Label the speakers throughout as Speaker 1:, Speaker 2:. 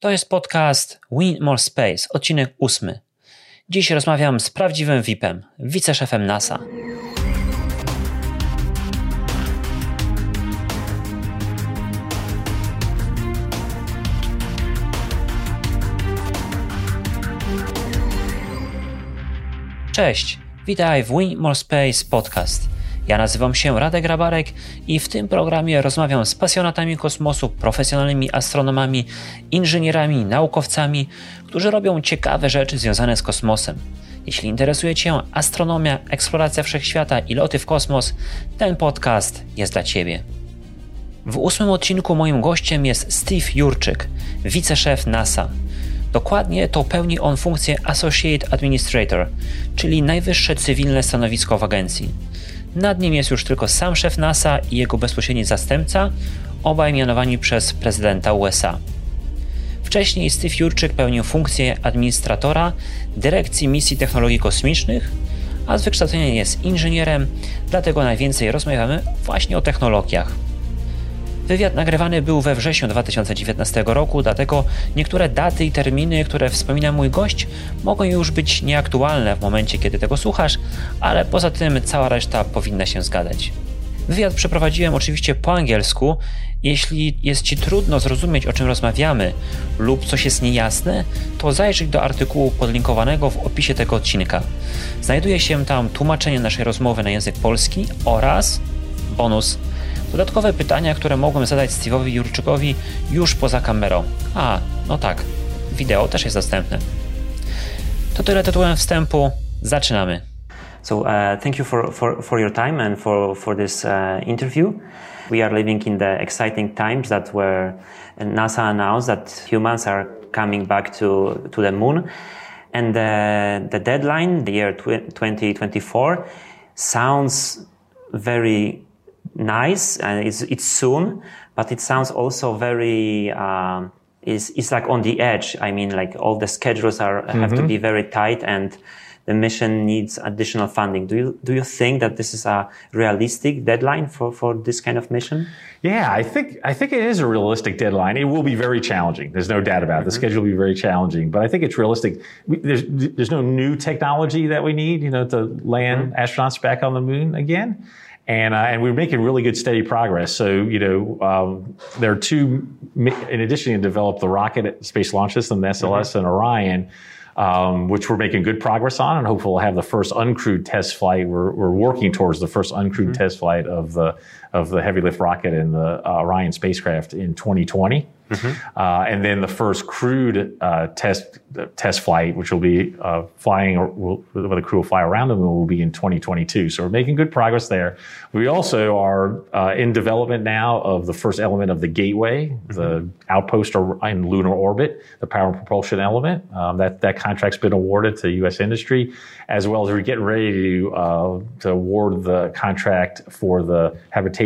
Speaker 1: To jest podcast Win More Space, odcinek ósmy. Dziś rozmawiam z prawdziwym VIP-em, wiceszefem NASA. Cześć, witaj w Win More Space podcast. Ja nazywam się Radek Grabarek i w tym programie rozmawiam z pasjonatami kosmosu, profesjonalnymi astronomami, inżynierami, naukowcami, którzy robią ciekawe rzeczy związane z kosmosem. Jeśli interesuje Cię astronomia, eksploracja wszechświata i loty w kosmos, ten podcast jest dla Ciebie. W ósmym odcinku moim gościem jest Steve Jurczyk, wiceszef NASA. Dokładnie to pełni on funkcję Associate Administrator, czyli najwyższe cywilne stanowisko w agencji. Nad nim jest już tylko sam szef NASA i jego bezpośredni zastępca, obaj mianowani przez prezydenta USA. Wcześniej Steve Jurczyk pełnił funkcję administratora Dyrekcji Misji Technologii Kosmicznych, a z wykształcenia jest inżynierem, dlatego najwięcej rozmawiamy właśnie o technologiach. Wywiad nagrywany był we wrześniu 2019 roku, dlatego niektóre daty i terminy, które wspomina mój gość, mogą już być nieaktualne w momencie, kiedy tego słuchasz, ale poza tym cała reszta powinna się zgadzać. Wywiad przeprowadziłem oczywiście po angielsku. Jeśli jest Ci trudno zrozumieć, o czym rozmawiamy, lub coś jest niejasne, to zajrzyj do artykułu podlinkowanego w opisie tego odcinka. Znajduje się tam tłumaczenie naszej rozmowy na język polski oraz bonus Dodatkowe pytania, które mogłem zadać Steve'owi Jurczykowi już poza kamerą. A, no tak, wideo też jest dostępne. To tyle tytułem wstępu. Zaczynamy. So, uh, thank you for, for, for your time and for, for this uh, interview. We are living in the exciting times that where NASA announced that humans are coming back to, to the moon. And the, the deadline, the year 2024, sounds very nice and it's, it's soon, but it sounds also very, um, is it's like on the edge. I mean, like all the schedules are mm-hmm. have to mm-hmm. be very tight and the mission needs additional funding. Do you do you think that this is a realistic deadline for, for this kind of mission?
Speaker 2: Yeah, I think I think it is a realistic deadline. It will be very challenging. There's no doubt about it. The mm-hmm. schedule will be very challenging, but I think it's realistic. There's there's no new technology that we need, you know, to land mm-hmm. astronauts back on the moon again and uh, and we're making really good steady progress. So you know um, there are two. In addition, to develop the rocket space launch system, the SLS mm-hmm. and Orion. Um, which we're making good progress on, and hopefully we'll have the first uncrewed test flight. We're, we're working towards the first uncrewed mm-hmm. test flight of the of the heavy lift rocket and the uh, Orion spacecraft in 2020. Mm-hmm. Uh, and then the first crewed uh, test test flight, which will be uh, flying, or will, where the crew will fly around the moon, will be in 2022. So we're making good progress there. We also are uh, in development now of the first element of the gateway, mm-hmm. the outpost in lunar orbit, the power and propulsion element. Um, that that contract's been awarded to U.S. industry, as well as we're getting ready to uh, to award the contract for the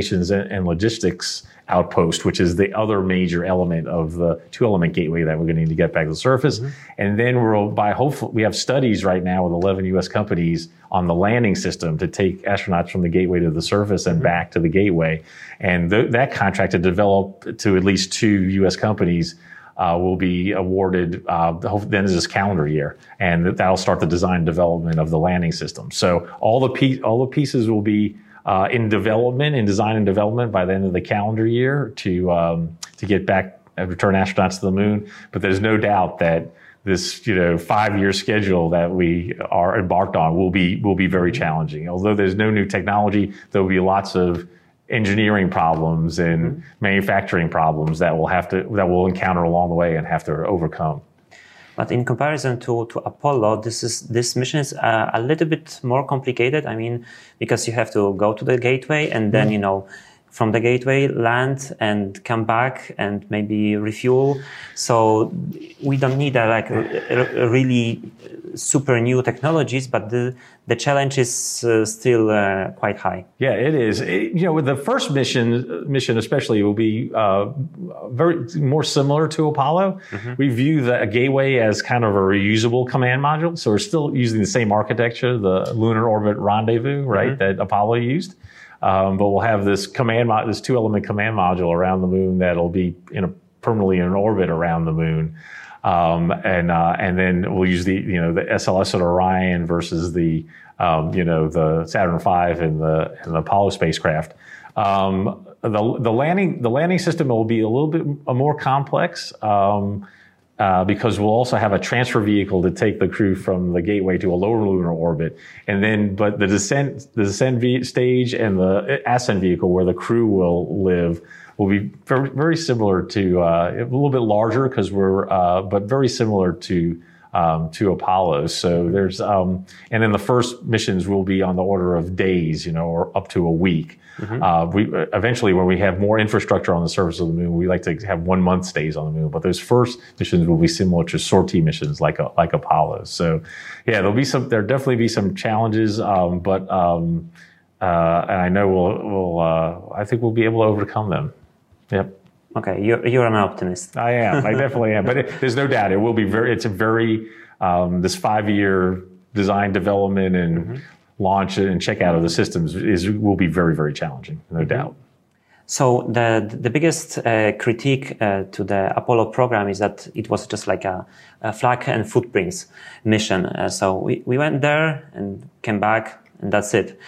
Speaker 2: habitations and, and logistics outpost, which is the other major element of the two element gateway that we're going to need to get back to the surface. Mm-hmm. And then we'll by hopefully we have studies right now with 11 U.S. companies on the landing system to take astronauts from the gateway to the surface and mm-hmm. back to the gateway. And th- that contract to develop to at least two U.S. companies. Uh, will be awarded uh, the end of this calendar year, and that'll start the design development of the landing system. So all the pe- all the pieces will be uh, in development, in design and development by the end of the calendar year to um, to get back uh, return astronauts to the moon. But there's no doubt that this you know five year schedule that we are embarked on will be will be very challenging. Although there's no new technology, there will be lots of engineering problems and mm-hmm. manufacturing problems that we'll have to that we'll encounter along the way and have to overcome.
Speaker 1: But in comparison to, to Apollo, this is this mission is uh, a little bit more complicated. I mean, because you have to go to the gateway and then mm. you know from the gateway land and come back and maybe refuel. So we don't need a, like a, a really super new technologies, but the the challenge is uh, still uh, quite high.
Speaker 2: Yeah, it is. It, you know, with the first mission, mission especially, will be uh, very more similar to Apollo. Mm-hmm. We view the gateway as kind of a reusable command module, so we're still using the same architecture, the lunar orbit rendezvous, right, mm-hmm. that Apollo used. Um, but we'll have this command, mo- this two element command module around the moon that'll be in a permanently in orbit around the moon. Um, and uh, and then we'll use the you know the SLS at Orion versus the um, you know the Saturn V and the and the Apollo spacecraft. Um, the the landing the landing system will be a little bit more complex. Um, uh, because we'll also have a transfer vehicle to take the crew from the gateway to a lower lunar orbit, and then but the descent the descent stage and the ascent vehicle where the crew will live will be very, very similar to uh, a little bit larger because we're uh, but very similar to um, to Apollo. So there's, um, and then the first missions will be on the order of days, you know, or up to a week. Mm-hmm. Uh, we eventually, when we have more infrastructure on the surface of the moon, we like to have one month stays on the moon. But those first missions will be similar to sortie missions, like a, like Apollo. So, yeah, there'll be some. There'll definitely be some challenges, um, but um, uh, and I know we'll, we'll uh, I think we'll be able to overcome them. Yep.
Speaker 1: Okay, you're, you're an optimist.
Speaker 2: I am. I definitely am. But it, there's no doubt it will be very. It's a very um, this five year design development and mm-hmm. launch and checkout of the systems is will be very very challenging, no mm-hmm. doubt.
Speaker 1: So the the biggest uh, critique uh, to the Apollo program is that it was just like a, a flag and footprints mission. Uh, so we, we went there and came back, and that's it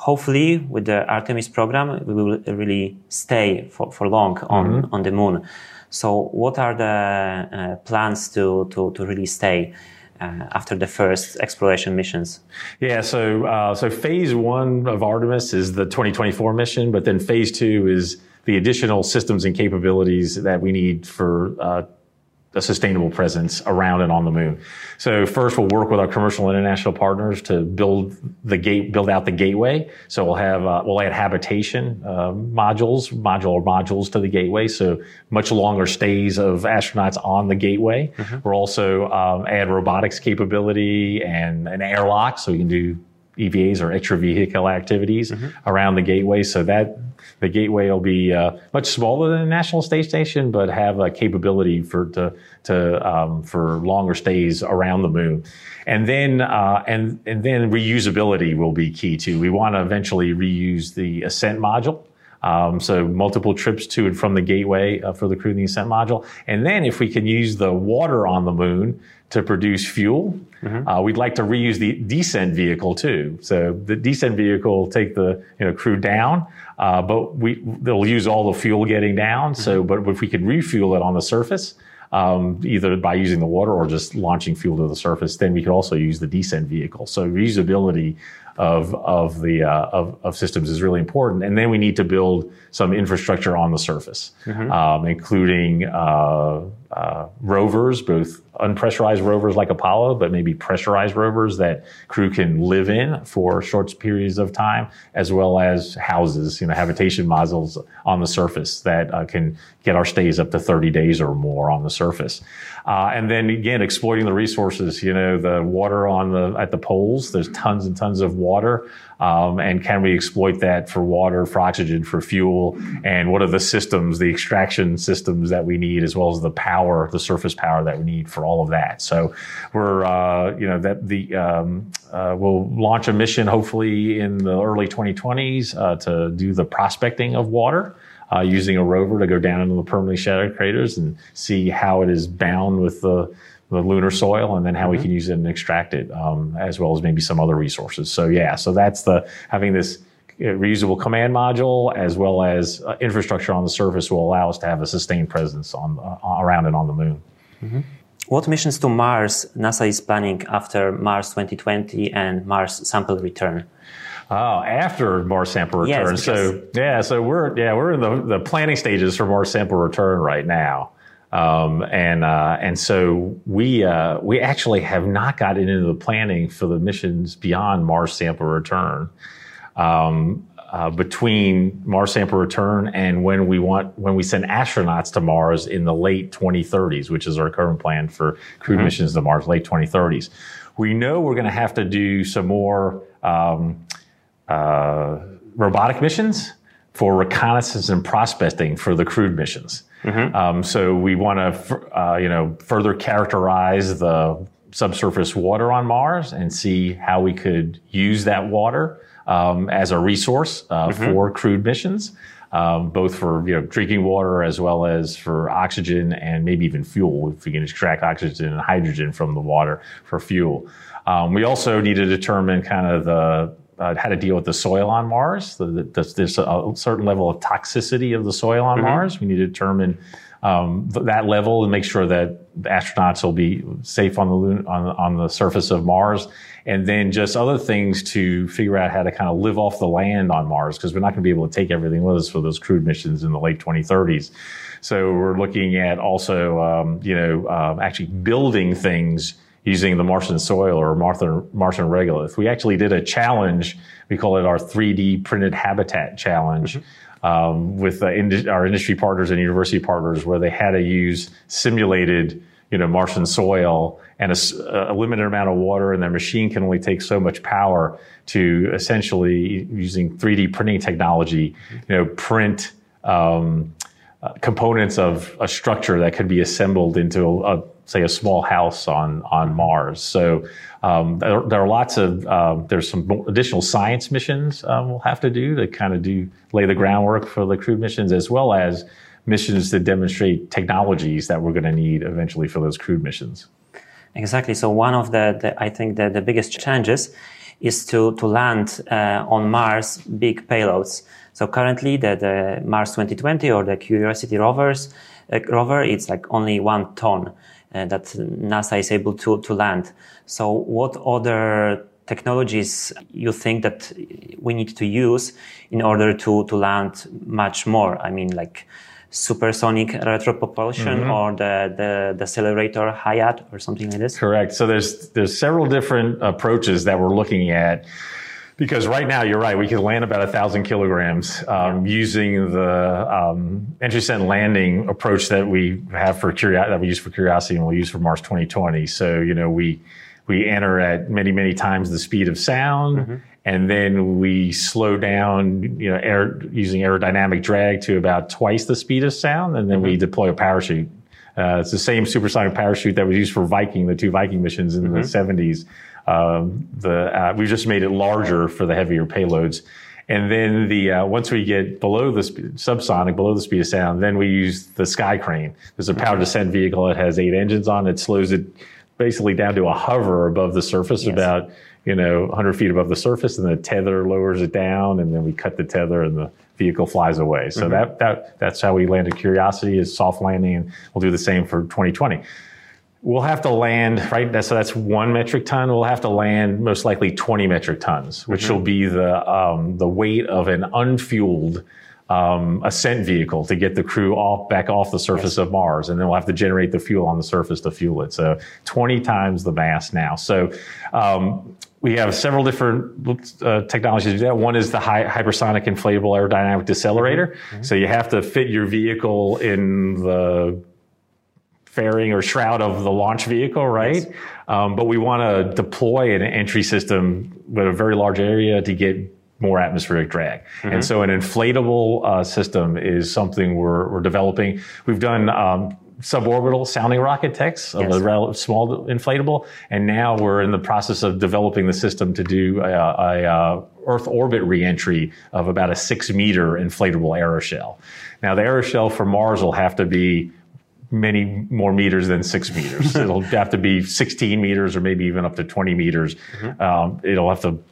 Speaker 1: hopefully with the Artemis program, we will really stay for, for long on, mm-hmm. on the moon. So what are the uh, plans to, to, to really stay? Uh, after the first exploration missions?
Speaker 2: Yeah, so uh, so phase one of Artemis is the 2024 mission, but then phase two is the additional systems and capabilities that we need for uh, a sustainable presence around and on the moon. So first we'll work with our commercial international partners to build the gate, build out the gateway. So we'll have, uh, we'll add habitation, uh, modules, modular modules to the gateway. So much longer stays of astronauts on the gateway. Mm-hmm. We'll also, um, add robotics capability and an airlock so we can do EVAs or extravehicular activities mm-hmm. around the gateway. So that the gateway will be uh, much smaller than the National Space Station, but have a capability for to, to um, for longer stays around the moon. And then uh, and and then reusability will be key too. We want to eventually reuse the Ascent module. Um, so multiple trips to and from the gateway uh, for the crew in the ascent module. And then if we can use the water on the moon to produce fuel. Mm-hmm. Uh, we'd like to reuse the descent vehicle too. So the descent vehicle will take the you know, crew down, uh, but we they'll use all the fuel getting down. Mm-hmm. So, but if we could refuel it on the surface, um, either by using the water or just launching fuel to the surface, then we could also use the descent vehicle. So reusability of of the uh, of, of systems is really important. And then we need to build some infrastructure on the surface, mm-hmm. um, including uh, uh, rovers, both unpressurized rovers like Apollo, but maybe pressurized rovers that crew can live in for short periods of time, as well as houses, you know, habitation modules on the surface that uh, can get our stays up to 30 days or more on the surface. Uh, and then again, exploiting the resources, you know, the water on the, at the poles, there's tons and tons of water. Um, and can we exploit that for water, for oxygen, for fuel? And what are the systems, the extraction systems that we need, as well as the power, the surface power that we need for all of that? So we're, uh, you know, that the um, uh, we'll launch a mission hopefully in the early 2020s uh, to do the prospecting of water. Uh, using a rover to go down into the permanently shadowed craters and see how it is bound with the the lunar soil and then how mm-hmm. we can use it and extract it, um, as well as maybe some other resources. So yeah, so that's the having this reusable command module as well as uh, infrastructure on the surface will allow us to have a sustained presence on uh, around and on the moon.
Speaker 1: Mm-hmm. What missions to Mars NASA is planning after Mars 2020 and Mars sample return?
Speaker 2: Oh, after Mars sample return. Yes, so yeah, so we're yeah we're in the, the planning stages for Mars sample return right now. Um, and uh, and so we uh, we actually have not gotten into the planning for the missions beyond Mars sample return. Um, uh, between Mars sample return and when we want when we send astronauts to Mars in the late 2030s, which is our current plan for crewed mm-hmm. missions to Mars, late 2030s. We know we're going to have to do some more um, uh, robotic missions for reconnaissance and prospecting for the crewed missions. Mm-hmm. Um, so we want to, uh, you know, further characterize the subsurface water on Mars and see how we could use that water um, as a resource uh, mm-hmm. for crewed missions. um, both for you know drinking water as well as for oxygen and maybe even fuel if we can extract oxygen and hydrogen from the water for fuel. Um, we also need to determine kind of the uh, how to deal with the soil on Mars. The, the, there's a certain level of toxicity of the soil on mm-hmm. Mars. We need to determine um, that level and make sure that astronauts will be safe on the on, on the surface of Mars and then just other things to figure out how to kind of live off the land on Mars because we're not going to be able to take everything with us for those crewed missions in the late 2030s. So we're looking at also, um, you know, uh, actually building things using the Martian soil or Martian, Martian regolith. We actually did a challenge. We call it our 3D printed habitat challenge. Mm-hmm. Um, with uh, ind- our industry partners and university partners, where they had to use simulated you know, Martian soil and a, a, limited amount of water, and their machine can only take so much power to essentially using 3D printing technology, you know, print um, uh, components of a structure that could be assembled into a, a say a small house on on Mars. So um, there, there, are lots of um, there's some additional science missions um, we'll have to do to kind of do lay the groundwork for the crew missions as well as missions to demonstrate technologies that we're going to need eventually for those crewed missions.
Speaker 1: Exactly. So one of the, the I think the, the biggest challenges is to to land uh, on Mars big payloads. So currently the, the Mars 2020 or the Curiosity rovers uh, rover it's like only one ton uh, that NASA is able to to land. So what other technologies you think that we need to use in order to to land much more? I mean like supersonic retropropulsion mm-hmm. or the, the, the accelerator HIAD or something like this?
Speaker 2: Correct. So there's there's several different approaches that we're looking at. Because right now, you're right. We can land about a thousand kilograms um, using the um, entry descent landing approach that we have for Curiosity, that we use for Curiosity, and we'll use for Mars 2020. So you know, we we enter at many many times the speed of sound. Mm-hmm and then we slow down, you know, air, using aerodynamic drag to about twice the speed of sound, and then mm-hmm. we deploy a parachute. Uh, it's the same supersonic parachute that was used for Viking, the two Viking missions in mm-hmm. the 70s. Um, the uh, we just made it larger for the heavier payloads. And then the uh, once we get below the sp- subsonic, below the speed of sound, then we use the sky crane. There's a power descent vehicle that has eight engines on it, slows it basically down to a hover above the surface, yes. about you know, 100 feet above the surface, and the tether lowers it down, and then we cut the tether, and the vehicle flies away. So mm-hmm. that that that's how we landed Curiosity is soft landing, and we'll do the same for 2020. We'll have to land right. So that's one metric ton. We'll have to land most likely 20 metric tons, which mm-hmm. will be the um, the weight of an unfueled um, ascent vehicle to get the crew off back off the surface yes. of Mars, and then we'll have to generate the fuel on the surface to fuel it. So 20 times the mass now. So um, we have several different uh, technologies to do that. One is the high, hypersonic inflatable aerodynamic decelerator. Mm-hmm. So you have to fit your vehicle in the fairing or shroud of the launch vehicle, right? Yes. Um, but we want to deploy an entry system with a very large area to get more atmospheric drag. Mm-hmm. And so an inflatable uh, system is something we're, we're developing. We've done um, suborbital sounding rocket techs of yes. a small inflatable, and now we're in the process of developing the system to do a, a, a Earth orbit reentry of about a six meter inflatable aeroshell. Now the aeroshell for Mars will have to be many more meters than six meters. it'll have to be 16 meters or maybe even up to 20 meters. Mm-hmm. Um, it'll have to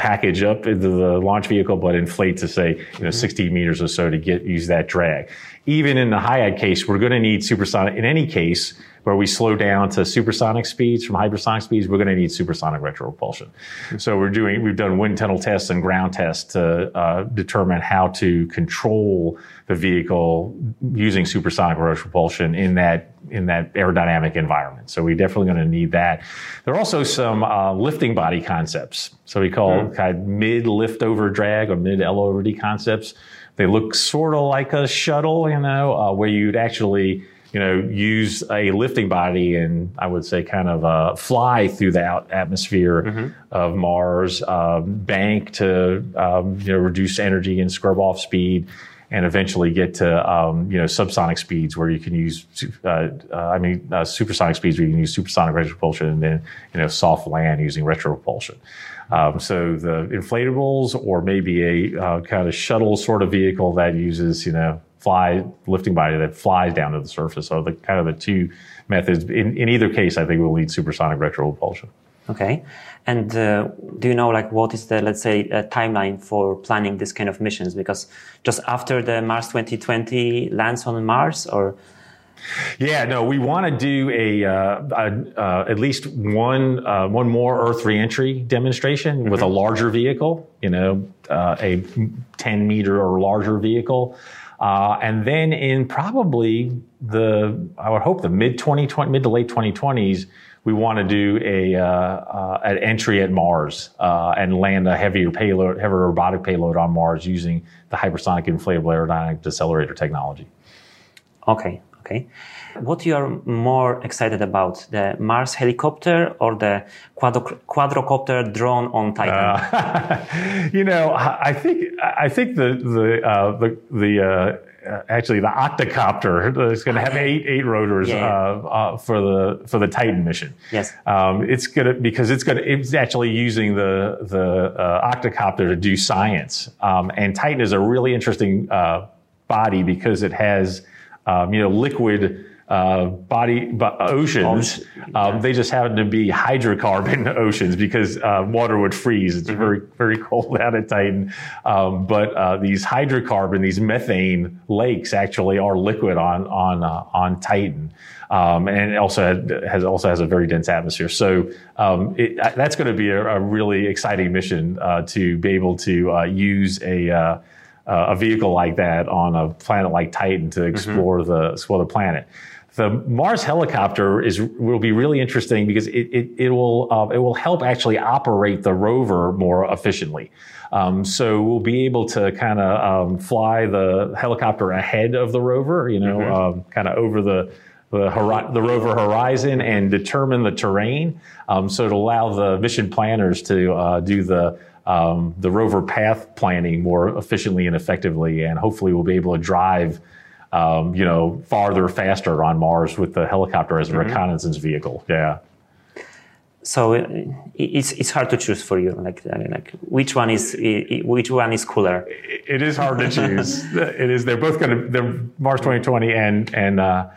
Speaker 2: package up into the launch vehicle, but inflate to say, you know, 60 meters or so to get, use that drag. Even in the HIAD case, we're going to need supersonic, in any case, where we slow down to supersonic speeds from hypersonic speeds, we're going to need supersonic retropropulsion. So we're doing, we've done wind tunnel tests and ground tests to uh, determine how to control the vehicle using supersonic retropropulsion in that in that aerodynamic environment. So we're definitely going to need that. There are also some uh, lifting body concepts. So we call mm-hmm. kind of mid lift over drag or mid L over D concepts. They look sort of like a shuttle, you know, uh, where you'd actually you know, use a lifting body and I would say kind of uh, fly through the atmosphere mm-hmm. of Mars, um, bank to um, you know reduce energy and scrub off speed, and eventually get to um, you know subsonic speeds where you can use uh, uh, I mean uh, supersonic speeds where you can use supersonic retropropulsion and then you know soft land using retropropulsion. Um, so the inflatables or maybe a uh, kind of shuttle sort of vehicle that uses you know fly lifting body that flies down to the surface. So the kind of the two methods. In, in either case, I think we'll need supersonic retropropulsion.
Speaker 3: Okay. And uh, do you know, like, what is the, let's say, uh, timeline for planning this kind of missions? Because just after the Mars 2020 lands on Mars, or
Speaker 2: yeah, no, we want to do a, uh, a uh, at least one uh, one more Earth reentry demonstration mm-hmm. with a larger vehicle. You know, uh, a 10 meter or larger vehicle. Uh, and then in probably the, I would hope the mid 2020, mid to late 2020s, we want to do a uh, uh, an entry at Mars uh, and land a heavier payload, heavier robotic payload on Mars using the hypersonic inflatable aerodynamic decelerator technology.
Speaker 3: Okay, okay. What you are more excited about, the Mars helicopter or the quadro- quadrocopter drone on Titan?
Speaker 2: Uh, you know, I think I think the the uh, the the uh, actually the octocopter is going to have eight eight rotors yeah, yeah. Uh, uh, for the for the Titan mission.
Speaker 3: Yes,
Speaker 2: um, it's gonna because it's gonna it's actually using the the uh, octocopter to do science. Um, and Titan is a really interesting uh, body because it has um, you know liquid uh, body oceans. Um, they just happen to be hydrocarbon oceans because uh, water would freeze. It's mm-hmm. very very cold out at Titan. Um, but uh, these hydrocarbon, these methane lakes, actually are liquid on on uh, on Titan. Um, and it also has also has a very dense atmosphere. So um, it, that's going to be a, a, really exciting mission uh, to be able to uh, use a a vehicle like that on a planet like Titan to mm-hmm. explore mm-hmm. the explore the planet. The Mars helicopter is will be really interesting because it it, it will uh, it will help actually operate the rover more efficiently. Um, so we'll be able to kind of um, fly the helicopter ahead of the rover, you know, mm-hmm. um, kind of over the the, hori- the, rover horizon and determine the terrain. Um, so to allow the mission planners to uh, do the um, the rover path planning more efficiently and effectively, and hopefully we'll be able to drive um, you know, farther, faster on Mars with the helicopter as a mm-hmm. reconnaissance vehicle. Yeah.
Speaker 3: So uh, it's it's hard to choose for you. Like like which one is which one is cooler?
Speaker 2: It is hard to choose. it is. They're both going to. They're Mars 2020 and and. Uh, uh,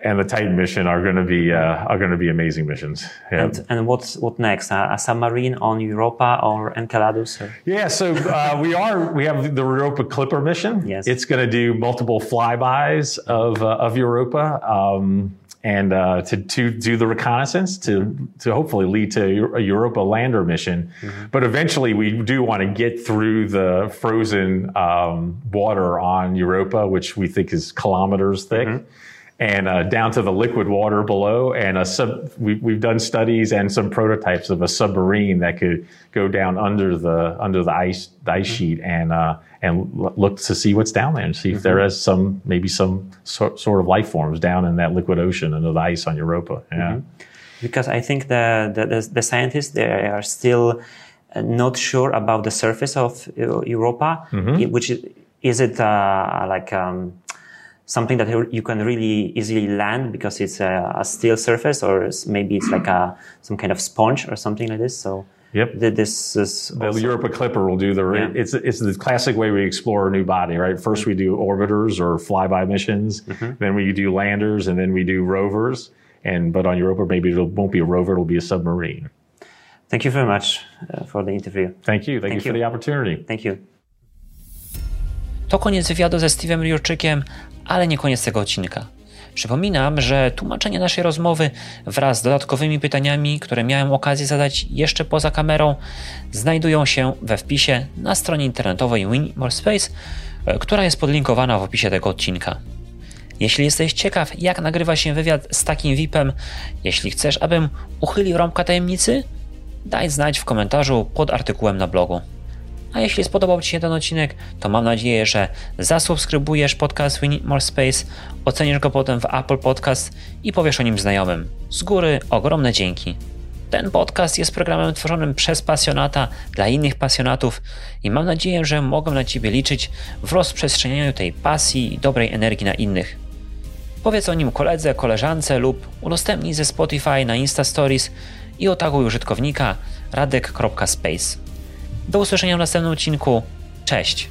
Speaker 2: and the Titan mission are going to be uh, are going to be amazing missions.
Speaker 3: Yeah. And, and what's what next? Uh, a submarine on Europa or Enceladus? Or?
Speaker 2: Yeah, so uh, we are we have the Europa Clipper mission.
Speaker 3: Yes,
Speaker 2: it's going to do multiple flybys of uh, of Europa. Um, and uh, to, to do the reconnaissance to to hopefully lead to a Europa lander mission. Mm-hmm. But eventually, we do want to get through the frozen um, water on Europa, which we think is kilometers thick. Mm-hmm and uh, down to the liquid water below. And a sub, we, we've done studies and some prototypes of a submarine that could go down under the under the ice the ice mm-hmm. sheet and uh, and look to see what's down there and see mm-hmm. if there mm-hmm. is some maybe some so, sort of life forms down in that liquid ocean under the ice on Europa. Yeah. Mm-hmm.
Speaker 3: Because I think the, the the scientists they are still uh, not sure about the surface of uh, Europa, mm-hmm. which is, is it uh, like um, something that you can really easily land because it's a, a steel surface or maybe it's like a some kind of sponge or something like this so
Speaker 2: Yep.
Speaker 3: This is
Speaker 2: the Europa Clipper will do the. Yeah. It's it's the classic way we explore a new body, right? 1st we do orbiters or flyby missions, mm-hmm. then we do landers, and then we do rovers. And but on Europa, maybe it won't be a rover; it'll be a submarine.
Speaker 3: Thank you very much uh, for the interview.
Speaker 2: Thank you. Thank, Thank you, you for the opportunity.
Speaker 3: Thank you.
Speaker 1: To koniec wywiadu ze Steve'em Jurczykiem, ale nie koniec tego odcinka. Przypominam, że tłumaczenie naszej rozmowy wraz z dodatkowymi pytaniami, które miałem okazję zadać jeszcze poza kamerą, znajdują się we wpisie na stronie internetowej Win More Space, e, która jest podlinkowana w opisie tego odcinka. Jeśli jesteś ciekaw, jak nagrywa się wywiad z takim VIP-em, jeśli chcesz, abym uchylił rąbka tajemnicy, daj znać w komentarzu pod artykułem na blogu. A jeśli spodobał Ci się ten odcinek, to mam nadzieję, że zasubskrybujesz podcast We Need More Space, ocenisz go potem w Apple Podcast i powiesz o nim znajomym. Z góry ogromne dzięki. ten podcast jest programem tworzonym przez pasjonata dla innych pasjonatów i mam nadzieję, że mogę na Ciebie liczyć w rozprzestrzenianiu tej pasji i dobrej energii na innych. Powiedz o nim koledze, koleżance lub udostępnij ze Spotify na Insta Stories i otaguj użytkownika radek.space. Do usłyszenia w następnym odcinku. Cześć!